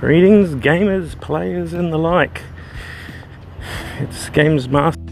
Greetings, gamers, players, and the like. It's Games Master